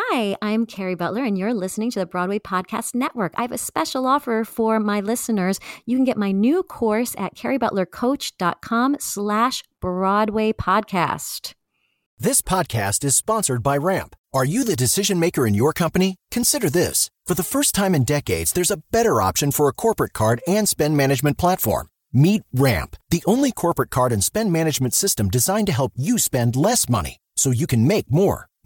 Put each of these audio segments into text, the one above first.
Hi, I'm Kerry Butler, and you're listening to the Broadway Podcast Network. I have a special offer for my listeners. You can get my new course at kerrybutlercoach.com slash Broadway Podcast. This podcast is sponsored by Ramp. Are you the decision maker in your company? Consider this. For the first time in decades, there's a better option for a corporate card and spend management platform. Meet Ramp, the only corporate card and spend management system designed to help you spend less money so you can make more.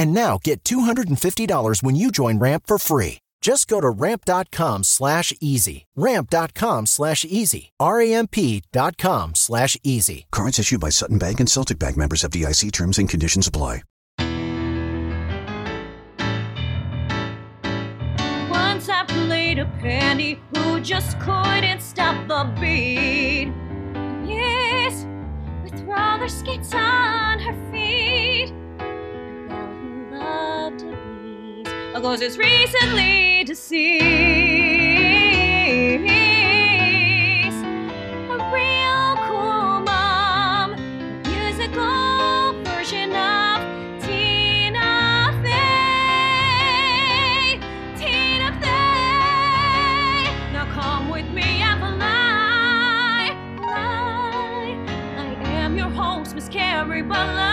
And now get $250 when you join Ramp for free. Just go to ramp.com slash easy. Ramp.com slash easy. R-A-M-P dot com slash easy. Cards issued by Sutton Bank and Celtic Bank members FDIC terms and conditions apply. Once I played a penny who just couldn't stop the beat. Yes, with roller skates on her feet. Loved to beat. A ghost is recently deceased. A real cool mom. Musical version of Tina Fey. Tina Fey. Now come with me and. Fly. I am your host, Miss Kerry Butler.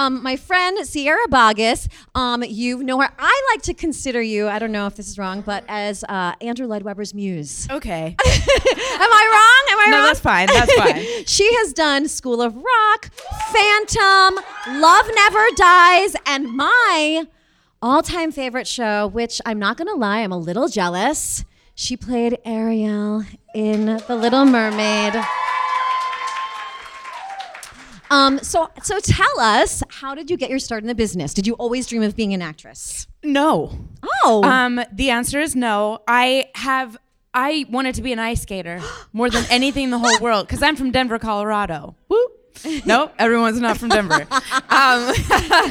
Um, my friend Sierra Boggess, um, you know her. I like to consider you, I don't know if this is wrong, but as uh, Andrew Lloyd Webber's muse. Okay. Am I wrong? Am I No, wrong? No, that's fine. That's fine. she has done School of Rock, Phantom, Love Never Dies, and my all time favorite show, which I'm not going to lie, I'm a little jealous. She played Ariel in The Little Mermaid. Um, so, so tell us, how did you get your start in the business? Did you always dream of being an actress? No. Oh, Um, the answer is no. I have. I wanted to be an ice skater more than anything in the whole world because I'm from Denver, Colorado. Woo. nope, everyone's not from Denver. Um,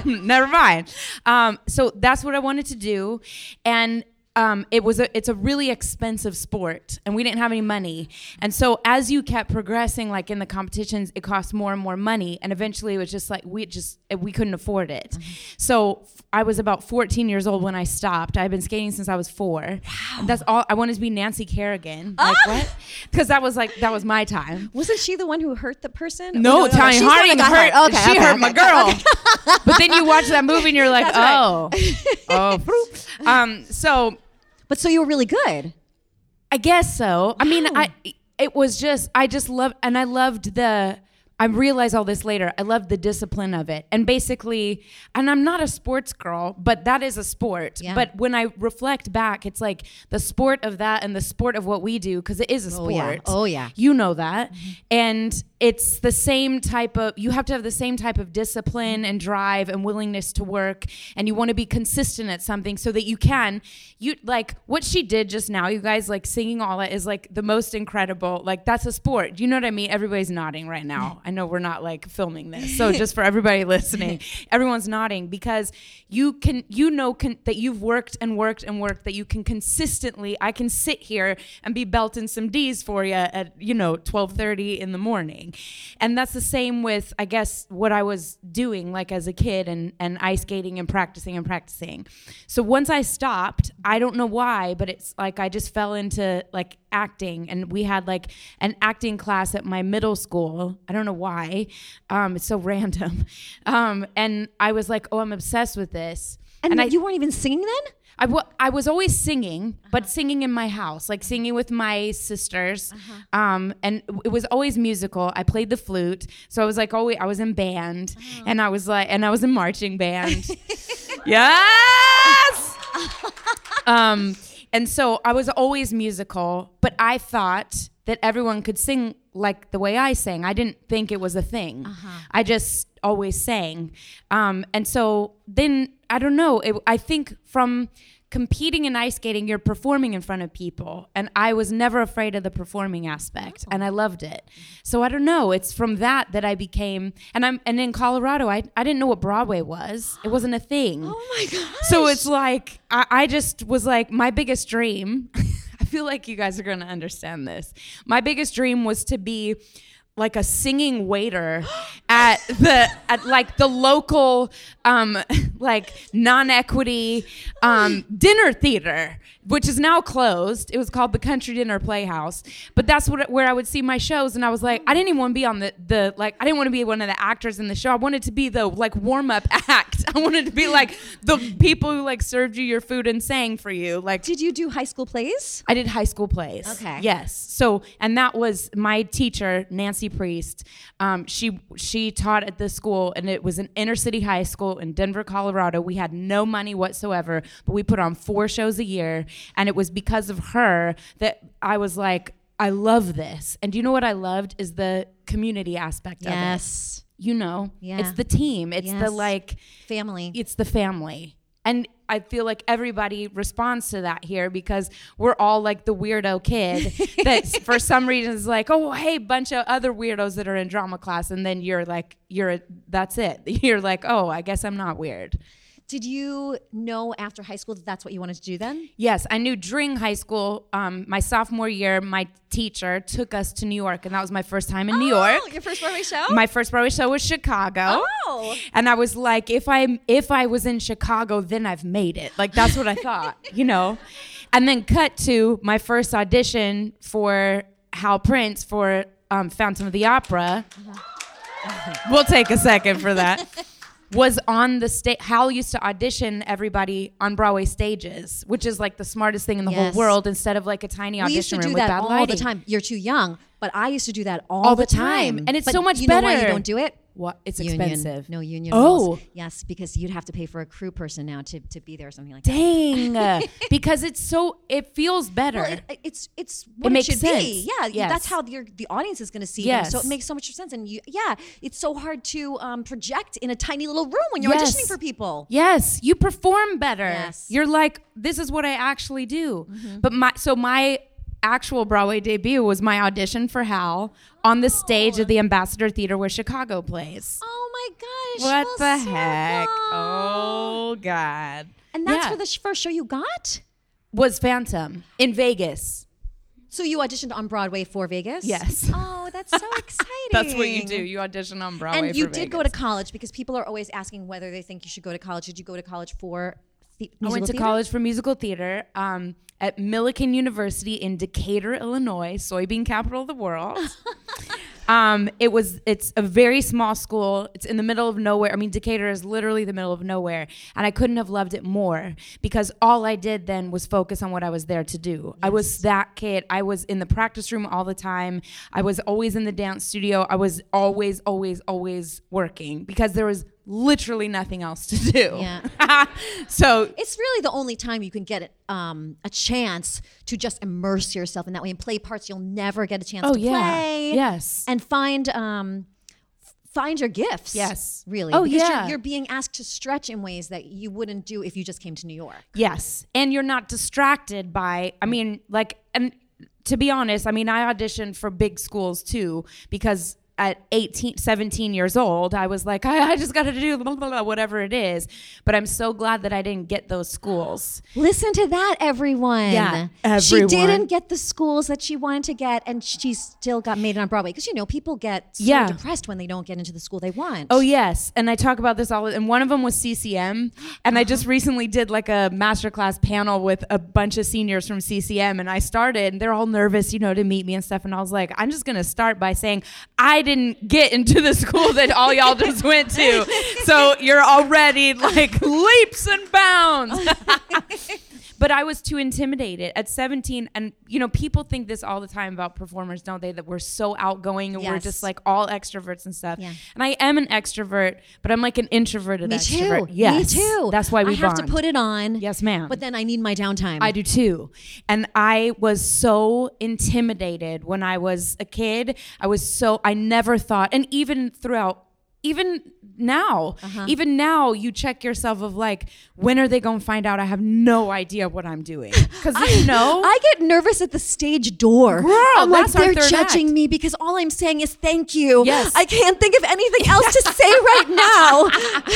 never mind. Um, so that's what I wanted to do, and um, it was a, it's a really expensive sport, and we didn't have any money. And so as you kept progressing, like in the competitions, it cost more and more money, and eventually it was just like we just we couldn't afford it. So f- I was about 14 years old when I stopped. I've been skating since I was four. Wow. That's all. I wanted to be Nancy Kerrigan. Like what? Because that was like that was my time. wasn't she the one who hurt the person? No, Oh, she's the one Harding hurt. Okay, she okay, hurt okay, my girl. but then you watch that movie and you're like, That's right. oh, oh, um. So But so you were really good. I guess so. I mean, I it was just I just loved and I loved the I realized all this later. I loved the discipline of it. And basically, and I'm not a sports girl, but that is a sport. Yeah. But when I reflect back, it's like the sport of that and the sport of what we do because it is a sport. Oh, yeah. Oh, yeah. You know that. Mm-hmm. And it's the same type of you have to have the same type of discipline and drive and willingness to work and you want to be consistent at something so that you can you like what she did just now you guys like singing all that is like the most incredible like that's a sport. You know what i mean? Everybody's nodding right now. I know we're not like filming this so just for everybody listening everyone's nodding because you can you know con- that you've worked and worked and worked that you can consistently i can sit here and be belting some d's for you at you know 12:30 in the morning and that's the same with i guess what i was doing like as a kid and and ice skating and practicing and practicing. So once i stopped i don't know why but it's like i just fell into like acting. And we had like an acting class at my middle school. I don't know why. Um it's so random. Um and i was like oh i'm obsessed with this. And, I, you weren't even singing then? I was always singing, but singing in my house, like singing with my sisters. Um, and it was always musical. I played the flute, so I was like always I was in band, and I was like, and I was in marching band. yes. um, and so I was always musical, but I thought that everyone could sing like the way I sang. I didn't think it was a thing. I just always sang. Um, and so then I don't know. It, I think from competing in ice skating, you're performing in front of people. And I was never afraid of the performing aspect and I loved it. So I don't know. It's from that that I became, and I'm, and in Colorado, I, I didn't know what Broadway was. It wasn't a thing. Oh my god. So it's like I, I just was like my biggest dream. I feel like you guys are gonna understand this. My biggest dream was to be like a singing waiter at the at like the local um like non-equity um dinner theater which is now closed it was called the country dinner playhouse but that's what where i would see my shows and i was like i didn't even want to be on the the like i didn't want to be one of the actors in the show i wanted to be the like warm-up act i wanted to be like the people who like served you your food and sang for you like Did you do high school plays? I did high school plays. Okay. Yes. So, and that was my teacher, Nancy Priest. Um, she she taught at this school, and it was an inner city high school in Denver, Colorado. We had no money whatsoever, but we put on four shows a year, and it was because of her that I was like, I love this. And do you know what I loved is the community aspect of it. Yes. You know, Yeah. it's the team. It's the like Family. it's the family. And I feel like everybody responds to that here because we're all like the weirdo kid that for some reason is like, oh, hey, bunch of other weirdos that are in drama class. And then you're like, you're, that's it. You're like, oh, I guess I'm not weird. Did you know after high school that that's what you wanted to do then? Yes, I knew during high school, um, my sophomore year, my teacher took us to New York, and that was my first time in New York. Oh, your first Broadway show? My first Broadway show was Chicago. Oh. And I was like, if I if I was in Chicago, then I've made it. Like that's what I thought, you know. And then cut to my first audition for Hal Prince for um, Phantom of the Opera. we'll take a second for that. Was on the stage. Hal used to audition everybody on Broadway stages, which is like the smartest thing in the Yes. whole world. Instead of like a tiny we audition used to do that all lighting. the time. You're too young, but I used to do that all, All the time. And it's But so much you know why you don't do it? What? It's Union. expensive. No union. Oh. rules. yes, because you'd have to pay for a crew person now to, to be there or something like that. Dang, because it's so it feels better. Well, it, it's it's what it, makes should sense. be. Yeah, Yes. that's how your the audience is going to see them. So it makes so much sense. And you, yeah, it's so hard to um, project in a tiny little room when you're Yes. auditioning for people. Yes, you perform better. Yes. Mm-hmm. You're like, this is what I actually do. But my so my actual Broadway debut was my audition for Hal on the stage of the Ambassador Theater where Chicago plays. Oh my gosh! what the heck? Oh God. And that's Yeah. for the sh- first show you got. was Phantom in Vegas. So you auditioned on Broadway for Vegas. Yes. Oh, that's so exciting. That's what you do. You audition on Broadway. and you did go to college because people are always asking whether they think you should go to college. Did you go to college for? The- I went to theater? college for musical theater um, at Millikin University in Decatur, Illinois, soybean capital of the world. um, it was it's a very small school. It's in the middle of nowhere. I mean, Decatur is literally the middle of nowhere, and I couldn't have loved it more because all I did then was focus on what I was there to do. I was that kid. I was in the practice room all the time. I was always in the dance studio. I was always, always, always working because there was literally nothing else to do. Yeah. so It's really the only time you can get um, a chance to just immerse yourself in that way and play parts you'll never get a chance Oh, to yeah. play. Yes. And find um, find your gifts. Yes. Really. Oh, because yeah. You're, you're being asked to stretch in ways that you wouldn't do if you just came to New York. Yes. And you're not distracted by, I mean, like, and to be honest, I mean, I auditioned for big schools too because at 18, 17 years old, I was like, I, I just got to do blah, blah, blah, whatever it is. But I'm so glad that I didn't get those schools. Listen to that, everyone. Yeah, Everyone. She didn't get the schools that she wanted to get, and she still got made it on Broadway. Because, you know, people get so Yeah. depressed when they don't get into the school they want. Oh yes, and I talk about this all. The time. And one of them was CCM, and I just uh-huh. recently did like a masterclass panel with a bunch of seniors from CCM, and I started, and they're all nervous, you know, to meet me and stuff. And I was like, I'm just gonna start by saying I didn't get into the school that all y'all just went to, so you're already like leaps and bounds. but I was too intimidated at 17. And, you know, people think this all the time about performers, don't they? That we're so outgoing and we're just like all extroverts and stuff. Yeah. And I am an extrovert, but I'm like an introverted Me extrovert. too. Yes. Me too. That's why we I have to put it on. Yes, ma'am. But then I need my downtime. I do too. And I was so intimidated when I was a kid. I was so, I never thought, and even throughout, even now, Uh-huh. even now, you check yourself of like, when are they going to find out I have no idea what I'm doing? Because you know, I get nervous at the stage door. Girl, I'm like, they're judging act. me because all I'm saying is thank you. Yes. I can't think of anything else to say right now.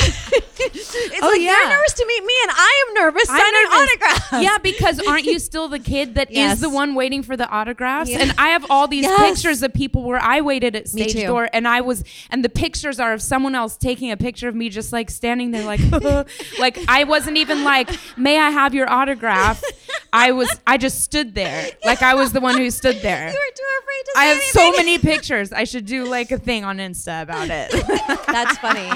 it's Oh, like yeah. they're nervous to meet me and I am nervous I'm signing autographs. Yeah, because aren't you still the kid that is Yes. the one waiting for the autographs? Yeah. And I have all these Yes. pictures of people where I waited at stage door and I was and the pictures are of someone else taking a picture of me just like standing there like like I wasn't even like, "May I have your autograph?" I was I just stood there. Like I was the one who stood there. You were too afraid to say I have so many pictures. I should do like a thing on Insta about it. That's funny.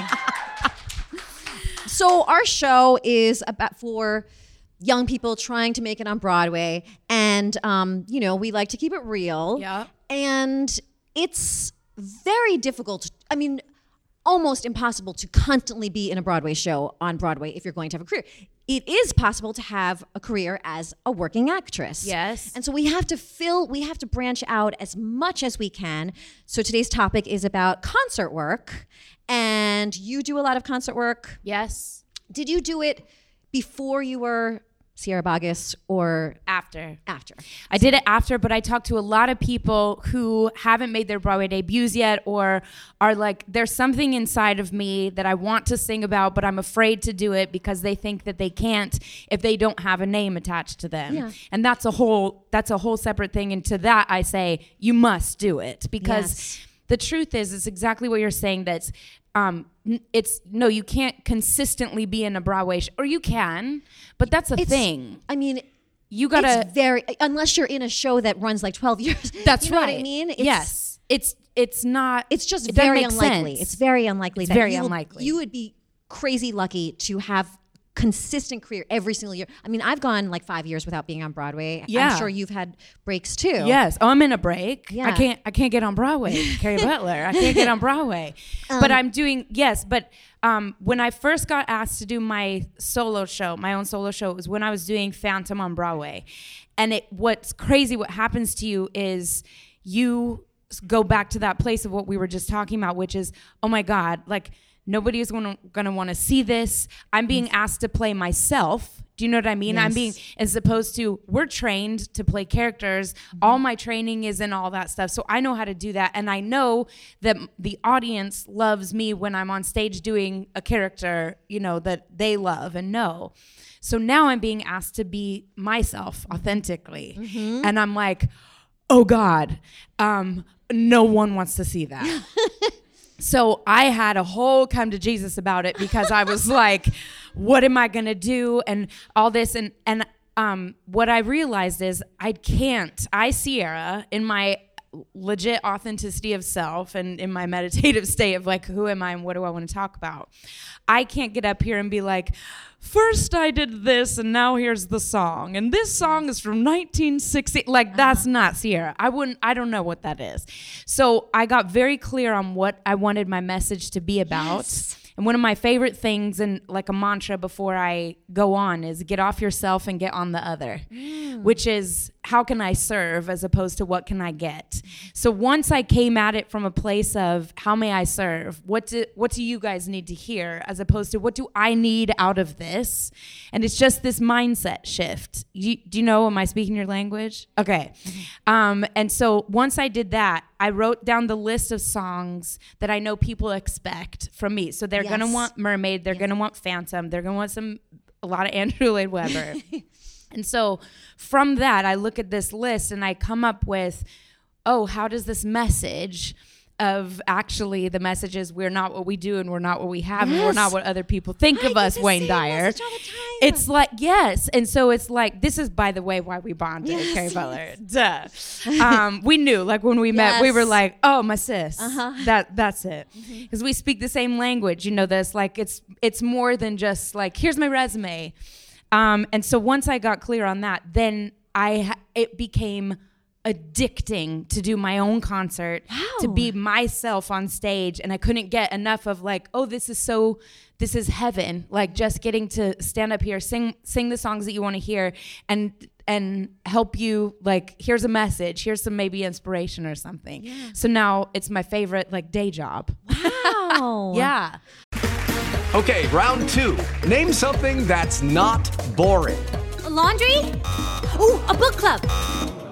so our show is about for young people trying to make it on Broadway, and um, you know we like to keep it real. Yeah. And it's very difficult. I mean, almost impossible to constantly be in a Broadway show on Broadway if you're going to have a career. It is possible to have a career as a working actress. Yes. And so we have to fill, we have to branch out as much as we can. So today's topic is about concert work. And you do a lot of concert work. yes. Did you do it before you were Sierra Boggess or After. after? I did it after, but I talked to a lot of people who haven't made their Broadway debuts yet or are like, there's something inside of me that I want to sing about, but I'm afraid to do it because they think that they can't if they don't have a name attached to them. Yeah. And that's a whole that's a whole separate thing. And to that I say, you must do it because Yes. the truth is it's exactly what you're saying that's um it's no you can't consistently be in a broadway sh- or you can but that's a It's- thing I mean, you gotta it's very unless you're in a show that runs like 12 years. That's you know right. what I mean? It's, yes, it's it's not. It's just it very unlikely. sense. It's very unlikely. It's that very you will- unlikely. You would be crazy lucky to have consistent career every single year. I mean, I've gone like five years without being on Broadway. Yeah. I'm sure you've had breaks too. Yes. Oh, I'm in a break. Yeah. I can't. I can't get on Broadway. Kerry Butler. I can't get on Broadway. Um, but I'm doing yes. But um, when I first got asked to do my solo show, my own solo show, was when I was doing Phantom on Broadway. And it what's crazy. What happens to you is you go back to that place of what we were just talking about, which is oh my god, like. Nobody is gonna, gonna want to see this. I'm being asked to play myself. Do you know what I mean? I'm being as opposed to we're trained to play characters. All my training is in all that stuff. So I know how to do that. And I know that the audience loves me when I'm on stage doing a character, you know, that they love and know. So now I'm being asked to be myself authentically. And I'm like, oh God, um, no one wants to see that. So I had a whole come to Jesus about it because I was like, what am I gonna do? And all this and and um what I realized is I can't, I Sierra, in my legit authenticity of self and in my meditative state of like who am I and what do I want to talk about? I can't get up here and be like, first I did this and now here's the song. And this song is from 1960. Like that's uh-huh. not Sierra. I wouldn't I don't know what that is. So I got very clear on what I wanted my message to be about. And one of my favorite things and like a mantra before I go on is get off yourself and get on the other, which is how can I serve as opposed to what can I get. So once I came at it from a place of how may I serve, what do what do you guys need to hear as opposed to what do I need out of this, and it's just this mindset shift. You, do you know? Am I speaking your language? Okay, um, and so once I did that, I wrote down the list of songs that I know people expect from me. So they're gonna want Mermaid, they're gonna want Phantom, they're gonna want some a lot of Andrew Lloyd Webber. and so from that, I look at this list and I come up with, oh, how does this message of actually the messages we're not what we do and we're not what we have and we're not what other people think I of us, Wayne Dyer. all the time. It's like yes, and so it's like this is by the way why we bonded, Yes. Kerry Butler. yes. Duh. Um, we knew like when we met, we were like, oh my sis, Uh-huh. that that's it, Mm-hmm. because we speak the same language. You know this like it's it's more than just like here's my resume. Um, and so once I got clear on that, then I it became addicting to do my own concert to be myself on stage and I couldn't get enough of like oh this is so this is heaven like just getting to stand up here sing sing the songs that you want to hear and and help you like here's a message here's some maybe inspiration or something so now it's my favorite like day job Wow. yeah Okay, round two. Name something that's not boring. laundry? Ooh, a book club.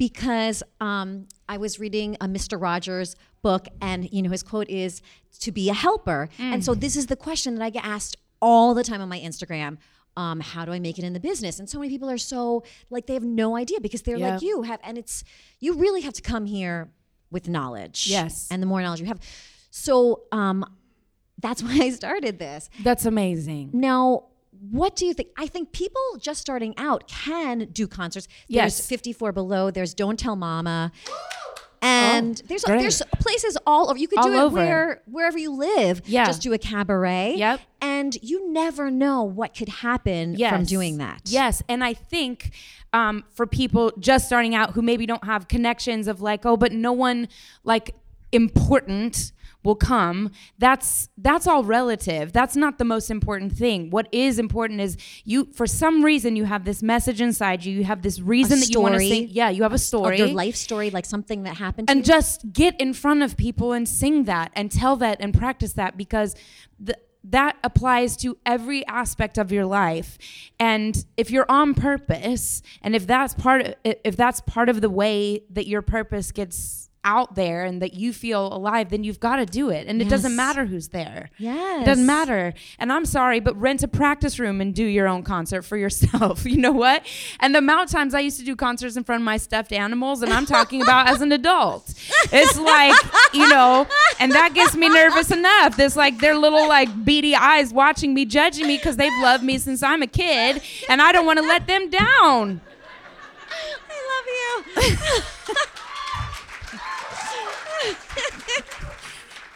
because um, I was reading a Mr. Rogers book, and you know his quote is "to be a helper," and so this is the question that I get asked all the time on my Instagram. Um, how do I make it in the business? And so many people are so like they have no idea because they're like you have, and it's you really have to come here with knowledge. Yes. and the more knowledge you have, so um, that's why I started this. that's amazing Now, what do you think? I think people just starting out can do concerts. There's Yes. 54 Below. There's Don't Tell Mama. And there's great. there's places all over. You could do it over. where wherever you live. Yeah. Just do a cabaret. Yep. And you never know what could happen from doing that. Yes, and I think um, for people just starting out who maybe don't have connections of like, oh, but no one like important will come that's that's all relative. That's not the most important thing. What is important is you for some reason you have this message inside you. You have this reason that you want to sing. Yeah you have a story your life story, like something that happened to and just get in front of people and sing that and tell that and practice that because th- that applies to every aspect of your life. And if you're on purpose and if that's part of, if that's part of the way that your purpose gets out there and that you feel alive then you've got to do it. And it doesn't matter who's there. Yes. it doesn't matter. And i'm sorry but rent a practice room and do your own concert for yourself. You know what? And the amount of times i used to do concerts in front of my stuffed animals and i'm talking about as an adult. It's like you know and that gets me nervous enough. There's like their little like beady eyes watching me judging me because they've loved me since i'm a kid and i don't want to let them down. I love you.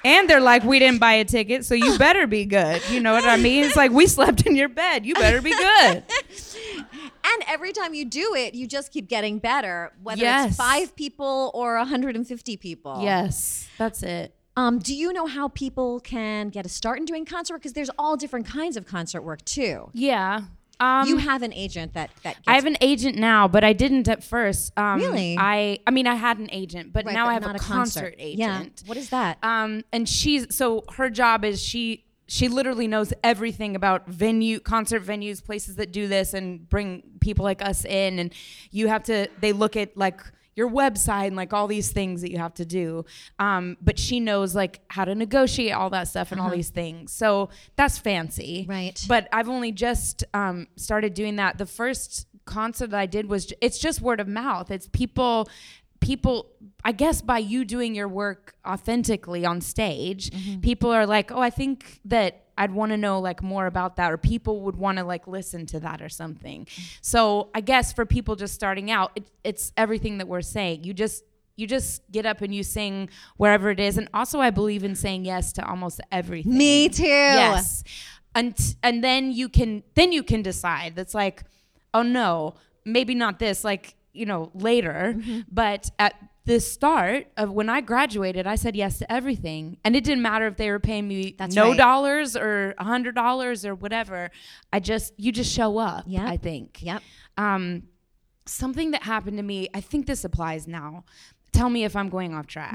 and they're like we didn't buy a ticket so you better be good you know what i mean it's like we slept in your bed you better be good And every time you do it, you just keep getting better, whether Yes. it's five people or 150 people. yes that's it Um, do you know how people can get a start in doing concert work? Because there's all different kinds of concert work too. yeah um, you have an agent that that I have an agent now, but I didn't at first. Um, Really? I I mean, I had an agent, but Right, now but I have a a concert, concert. agent. Yeah. What is that? Um, and she's so her job is she she literally knows everything about venue, concert venues, places that do this, and bring people like us in. And you have to. They look at like your website and like all these things that you have to do. Um, but she knows like how to negotiate all that stuff and all these things. So that's fancy, Uh-huh. Right. But I've only just um, started doing that. The first concert that I did was it's just word of mouth. It's people people I guess by you doing your work authentically on stage, Mm-hmm. people are like, "Oh, I think that I'd want to know like more about that or people would want to like listen to that or something." So, I guess for people just starting out, it, it's everything that we're saying. You just you just get up and you sing wherever it is and also I believe in saying yes to almost everything. Me too. Yes. And and then you can then you can decide. That's like, oh no, maybe not this, like, you know, later. Mm-hmm. But at the start of when I graduated, I said yes to everything. And it didn't matter if they were paying me That's no right. dollars or a hundred dollars or whatever. I just you just show up, Yep. I think. Yep. Um something that happened to me. I think this applies now. Tell me if I'm going off track.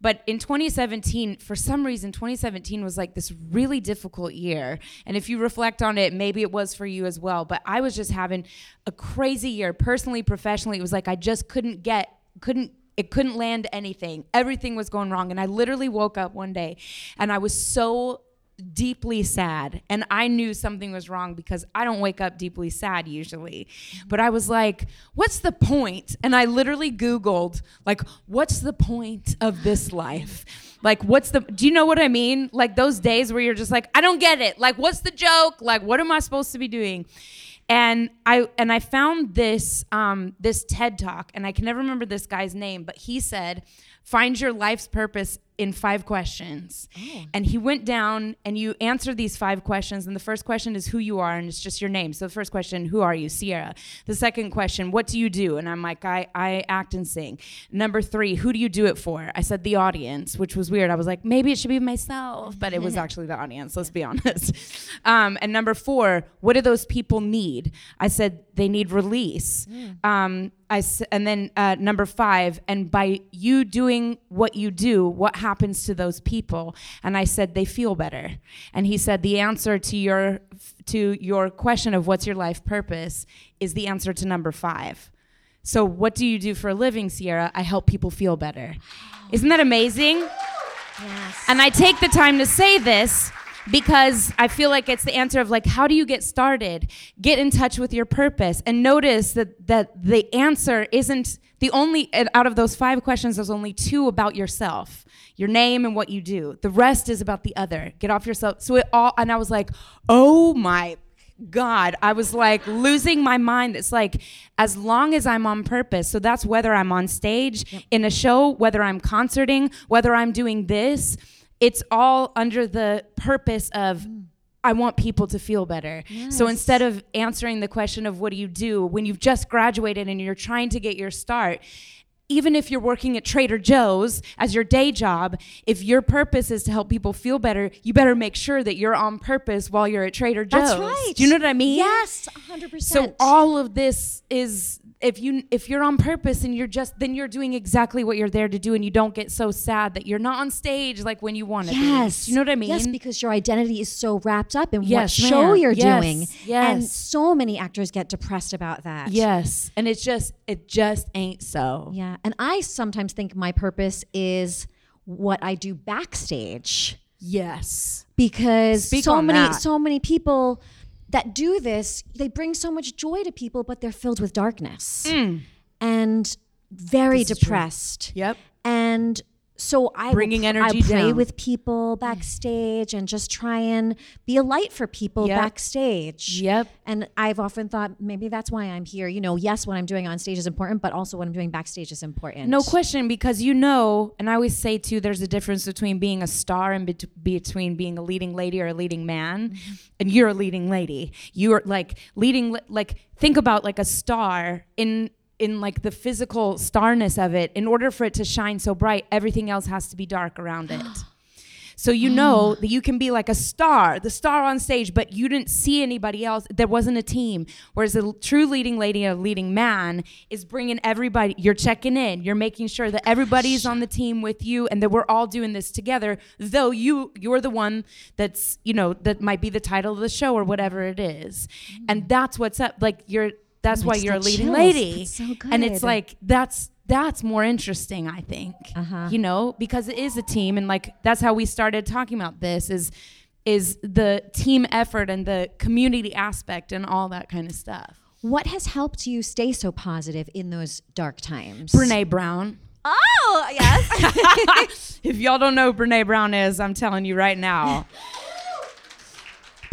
But in 2017, for some reason, 2017 was like this really difficult year. And if you reflect on it, maybe it was for you as well. But I was just having a crazy year, personally, professionally. It was like I just couldn't get, couldn't it couldn't land anything. Everything was going wrong. And I literally woke up one day and I was so deeply sad. And I knew something was wrong because I don't wake up deeply sad usually. Mm-hmm. But I was like, what's the point? And I literally Googled, like, what's the point of this life? Like, what's the, do you know what I mean? Like those days where you're just like, I don't get it. Like, what's the joke? Like, what am I supposed to be doing? And I and I found this um, this TED talk, and I can never remember this guy's name, but he said, "Find your life's purpose in five questions." And he went down, and you answer these five questions, and the first question is who you are, and it's just your name. So the first question, who are you, Sierra? The second question, what do you do? And I'm like, I I act and sing. Number three, who do you do it for? I said the audience, which was weird. I was like, maybe it should be myself, but it was actually the audience. Let's be honest. Um, and number four, what do those people need? I said they need release. Um, I and then uh, number five, and by you doing what you do, what happens to those people? And I said they feel better. And he said the answer to your to your question of what's your life purpose is the answer to number five. So what do you do for a living, Sierra? I help people feel better. Isn't that amazing? Yes. And I take the time to say this because I feel like it's the answer of like how do you get started? Get in touch with your purpose and notice that that the answer isn't the only out of those five questions there's only two about yourself. Your name and what you do. The rest is about the other. Get off yourself. So it all and I was like, "Oh my God, I was like losing my mind. It's like as long as I'm on purpose. So that's whether I'm on stage in a show, whether I'm concerting, whether I'm doing this, it's all under the purpose of mm. I want people to feel better. So instead of answering the question of what do you do when you've just graduated and you're trying to get your start, even if you're working at Trader Joe's as your day job, if your purpose is to help people feel better, you better make sure that you're on purpose while you're at Trader Joe's. That's right. Do you know what I mean? Yes, 100%. So all of this is if you if you're on purpose and you're just then you're doing exactly what you're there to do and you don't get so sad that you're not on stage like when you want to Yes. be. You know what I mean? Yes, because your identity is so wrapped up in Yes, what show you're Yes, doing. yes. And so many actors get depressed about that. yes. And it's just it just ain't so. Yeah. And I sometimes think my purpose is what I do backstage Yes. because Speak so many that. so many people that do this, they bring so much joy to people, but they're filled with darkness and very Mm. This depressed. Yep. And so I Bringing energy I pray down. with people backstage and just try and be a light for people Yep. backstage. Yep. And I've often thought maybe that's why I'm here. You know, yes, what I'm doing on stage is important, but also what I'm doing backstage is important. No question, because you know, and I always say too, there's a difference between being a star and bet- between being a leading lady or a leading man. Mm-hmm. And you're a leading lady. You're like leading, li- like think about like a star in in like the physical starness of it. In order for it to shine so bright, everything else has to be dark around it. So you know mm. that you can be like a star, the star on stage, but you didn't see anybody else. There wasn't a team. Whereas a true leading lady, a leading man, is bringing everybody. You're checking in. You're making sure that everybody's on the team with you, and that we're all doing this together. Though you, you're the one that's, you know, that might be the title of the show or whatever it is, and mm. that's what's up. Like you're. That's why you're a leading chills. lady, so and it's like that's that's more interesting i think Uh-huh. you know because it is a team and like that's how we started talking about this is is the team effort and the community aspect and all that kind of stuff What has helped you stay so positive in those dark times? brene brown Oh, yes. if y'all don't know who brene brown is i'm telling you right now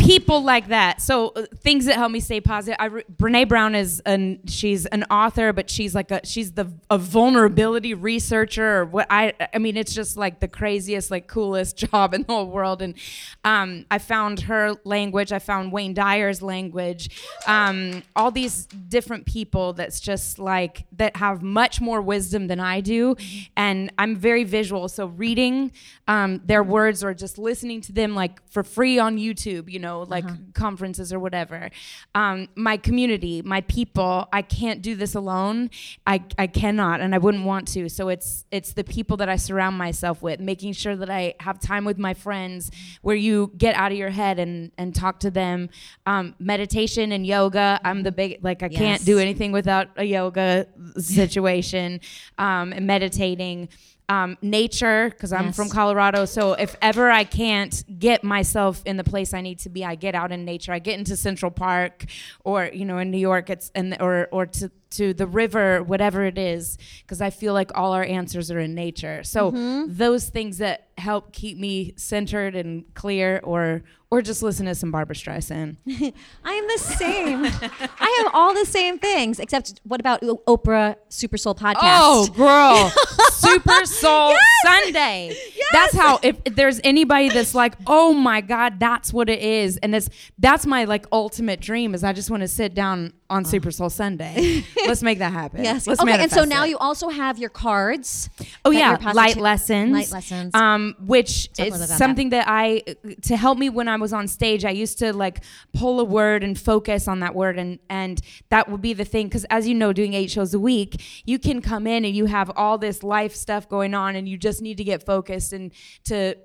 people like that. So uh, things that help me stay positive I re- brene brown is an she's an author but she's like a she's the a vulnerability researcher or what i i mean it's just like the craziest like coolest job in the whole world. And um, i found her language i found wayne dyer's language um, all these different people that's just like that have much more wisdom than i do. And i'm very visual. So reading um, their words or just listening to them like for free on youtube you know know, like conferences or whatever. Um, my community, my people, I can't do this alone. I, I cannot and I wouldn't want to. So it's it's the people that I surround myself with, making sure that I have time with my friends where you get out of your head and, and talk to them. Um, meditation and yoga. I'm the big like I can't do anything without a yoga situation. Um, and meditating um, nature because I'm Yes. from Colorado. So if ever I can't get myself in the place I need to be, I get out in nature. I get into Central Park, or you know, in New York, it's and or or to to the river, whatever it is, because I feel like all our answers are in nature. So Mm-hmm. those things that help keep me centered and clear, or or just listen to some Barbra Streisand. I am the same. I have all the same things, except what about Oprah Super Soul podcast? Oh, girl. Super Soul Sunday. That's how if, if there's anybody that's like, "Oh my god, that's what it is." And it's that's my like ultimate dream is I just want to sit down on Super Soul Sunday. Let's make that happen. Yes. Let's okay, and so now it. you also have your cards. Oh yeah, light lessons. Light lessons. Um, which Tell is about that. something that. I to help me when I was on stage. I used to like pull a word and focus on that word, and and that would be the thing. Because as you know, doing eight shows a week, you can come in and you have all this life stuff going on, and you just need to get focused and to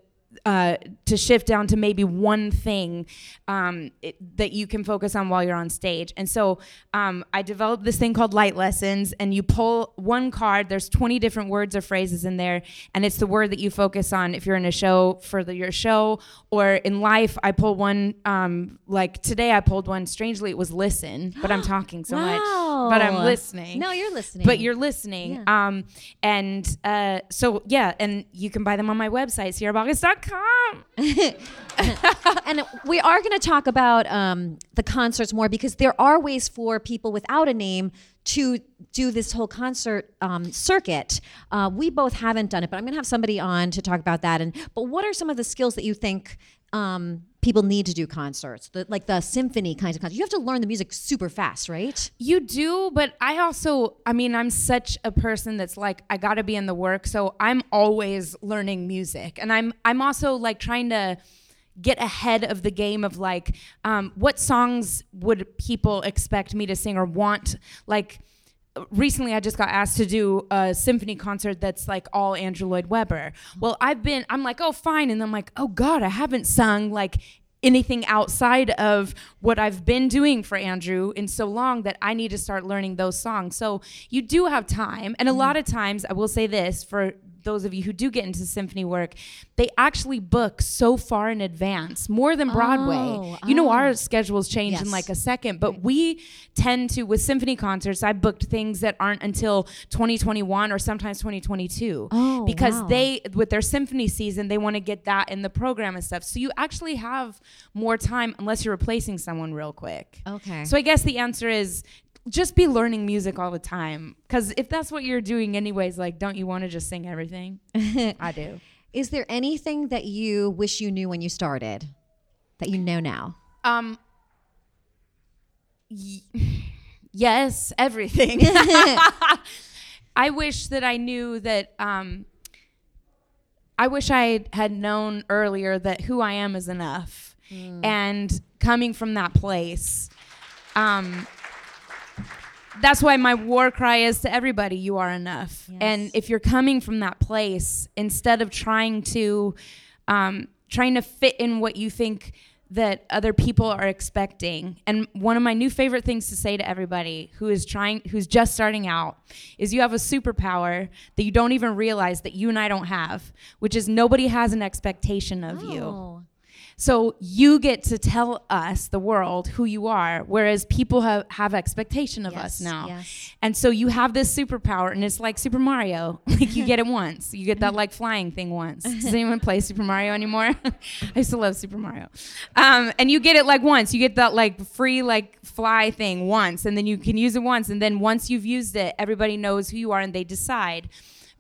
uh, to shift down to maybe one thing um, it, that you can focus on while you're on stage. And so um, I developed this thing called Light Lessons, and you pull one card. There's 20 different words or phrases in there, and it's the word that you focus on if you're in a show for the, your show or in life. I pull one um, like today. I pulled one. Strangely, it was listen, but I'm talking so much, but I'm listening. No, you're listening. But you're listening. Um, and uh, so yeah, and you can buy them on my website, and we are going to talk about um, the concerts more because there are ways for people without a name to do this whole concert um, circuit. Uh, we both haven't done it, but I'm going to have somebody on to talk about that. And but what are some of the skills that you think? Um, people need to do concerts, the, like the symphony kinds of concerts. You have to learn the music super fast, right? You do, but I also, I mean, I'm such a person that's like, I gotta be in the work, so I'm always learning music, and I'm, I'm also like trying to get ahead of the game of like, um, what songs would people expect me to sing or want, like. Recently, I just got asked to do a symphony concert that's like all Andrew Lloyd Webber. Mm-hmm. Well, I've been, I'm like, oh, fine. And I'm like, oh, God, I haven't sung like anything outside of what I've been doing for Andrew in so long that I need to start learning those songs. So you do have time. And a mm-hmm. lot of times, I will say this for those of you who do get into symphony work, they actually book so far in advance, more than Broadway. Oh, you know, oh. our schedules change in like a second, but we tend to, with symphony concerts, I booked things that aren't until 2021 or sometimes 2022. Oh, because wow. they, with their symphony season, they want to get that in the program and stuff. So you actually have more time unless you're replacing someone real quick. Okay. So I guess the answer is just be learning music all the time. Because if that's what you're doing, anyways, like, don't you want to just sing everything? I do. Is there anything that you wish you knew when you started that you know now? Um. Y- yes, everything. I wish that I knew that. Um, I wish I had known earlier that who I am is enough, and coming from that place. Um, that's why my war cry is to everybody you are enough. And if you're coming from that place instead of trying to um, trying to fit in what you think that other people are expecting and one of my new favorite things to say to everybody who is trying who's just starting out is you have a superpower that you don't even realize that you and i don't have which is nobody has an expectation of you. Oh. So you get to tell us, the world, who you are, whereas people have, have expectation of us now. yes. And so you have this superpower, and it's like Super Mario. Like you get it once. You get that like flying thing once. Does anyone play Super Mario anymore? I used to love Super Mario. Um, and you get it like once. You get that like free like fly thing once, and then you can use it once, and then once you've used it, everybody knows who you are, and they decide.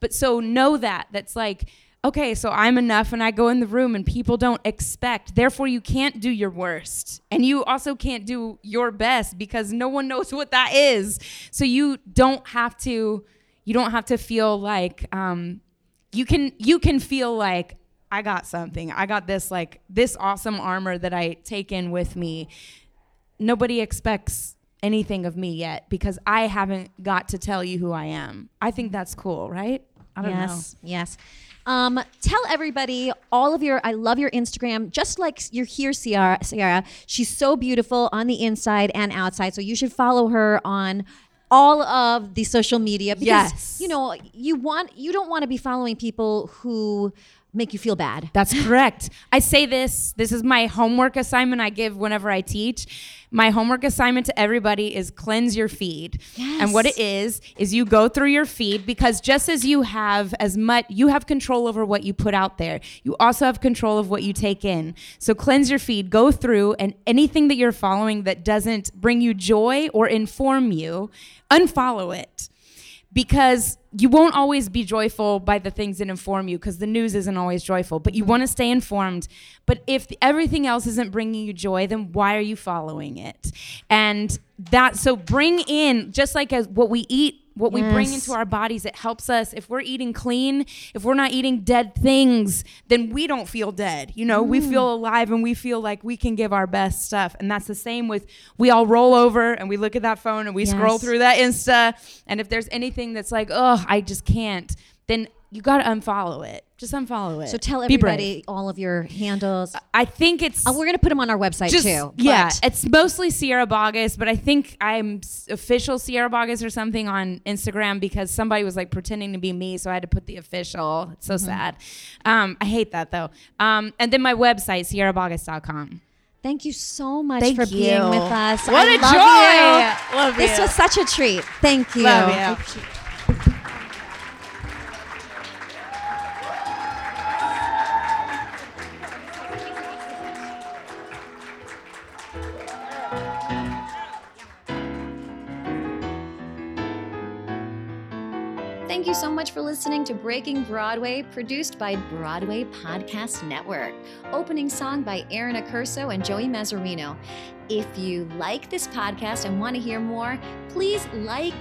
But so know that that's like okay, so I'm enough and I go in the room and people don't expect. Therefore, you can't do your worst. And you also can't do your best because no one knows what that is. So you don't have to you don't have to feel like um you can you can feel like I got something. I got this like this awesome armor that I take in with me. Nobody expects anything of me yet because I haven't got to tell you who I am. I think that's cool, right? I don't yes, yes. Um, tell everybody all of your. I love your Instagram, just like you're here, Sierra. Sierra. She's so beautiful on the inside and outside. So you should follow her on all of the social media because Yes. you know you want you don't want to be following people who make you feel bad. That's correct. I say this. This is my homework assignment I give whenever I teach. My homework assignment to everybody is cleanse your feed. Yes. And what it is is you go through your feed because just as you have as much you have control over what you put out there. You also have control of what you take in. So cleanse your feed, go through and anything that you're following that doesn't bring you joy or inform you, unfollow it because you won't always be joyful by the things that inform you because the news isn't always joyful but you mm-hmm. want to stay informed. But if the, everything else isn't bringing you joy then why are you following it? And that so bring in just like as what we eat what we bring into our bodies. It helps us. If we're eating clean if we're not eating dead things then we don't feel dead. You know we mm. feel alive and we feel like we can give our best stuff. And that's the same with we all roll over and we look at that phone and we scroll through that insta. And if there's anything that's like oh i just can't then you got to unfollow it just unfollow it So tell everybody all of your handles. i think it's Oh, we're gonna put them on our website just too. yeah it's mostly sierra Boggess but i think i'm official sierra Boggess or something on instagram because somebody was like pretending to be me so i had to put the official it's so Mm-hmm. sad um, i hate that though um, and then my website sierraboggess.com Thank you so much Thank for being with us. What I a love joy. You. Love this you. was such a treat. Thank you. Love you. Much for listening to Breaking Broadway, produced by Broadway Podcast Network. Opening song by Aaron Accurso and Joey Mazzarino. If you like this podcast and want to hear more, please like,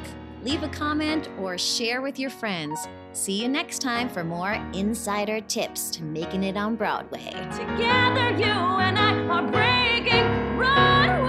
leave a comment, or share with your friends. See you next time for more insider tips to making it on Broadway. Together, you and I are breaking Broadway.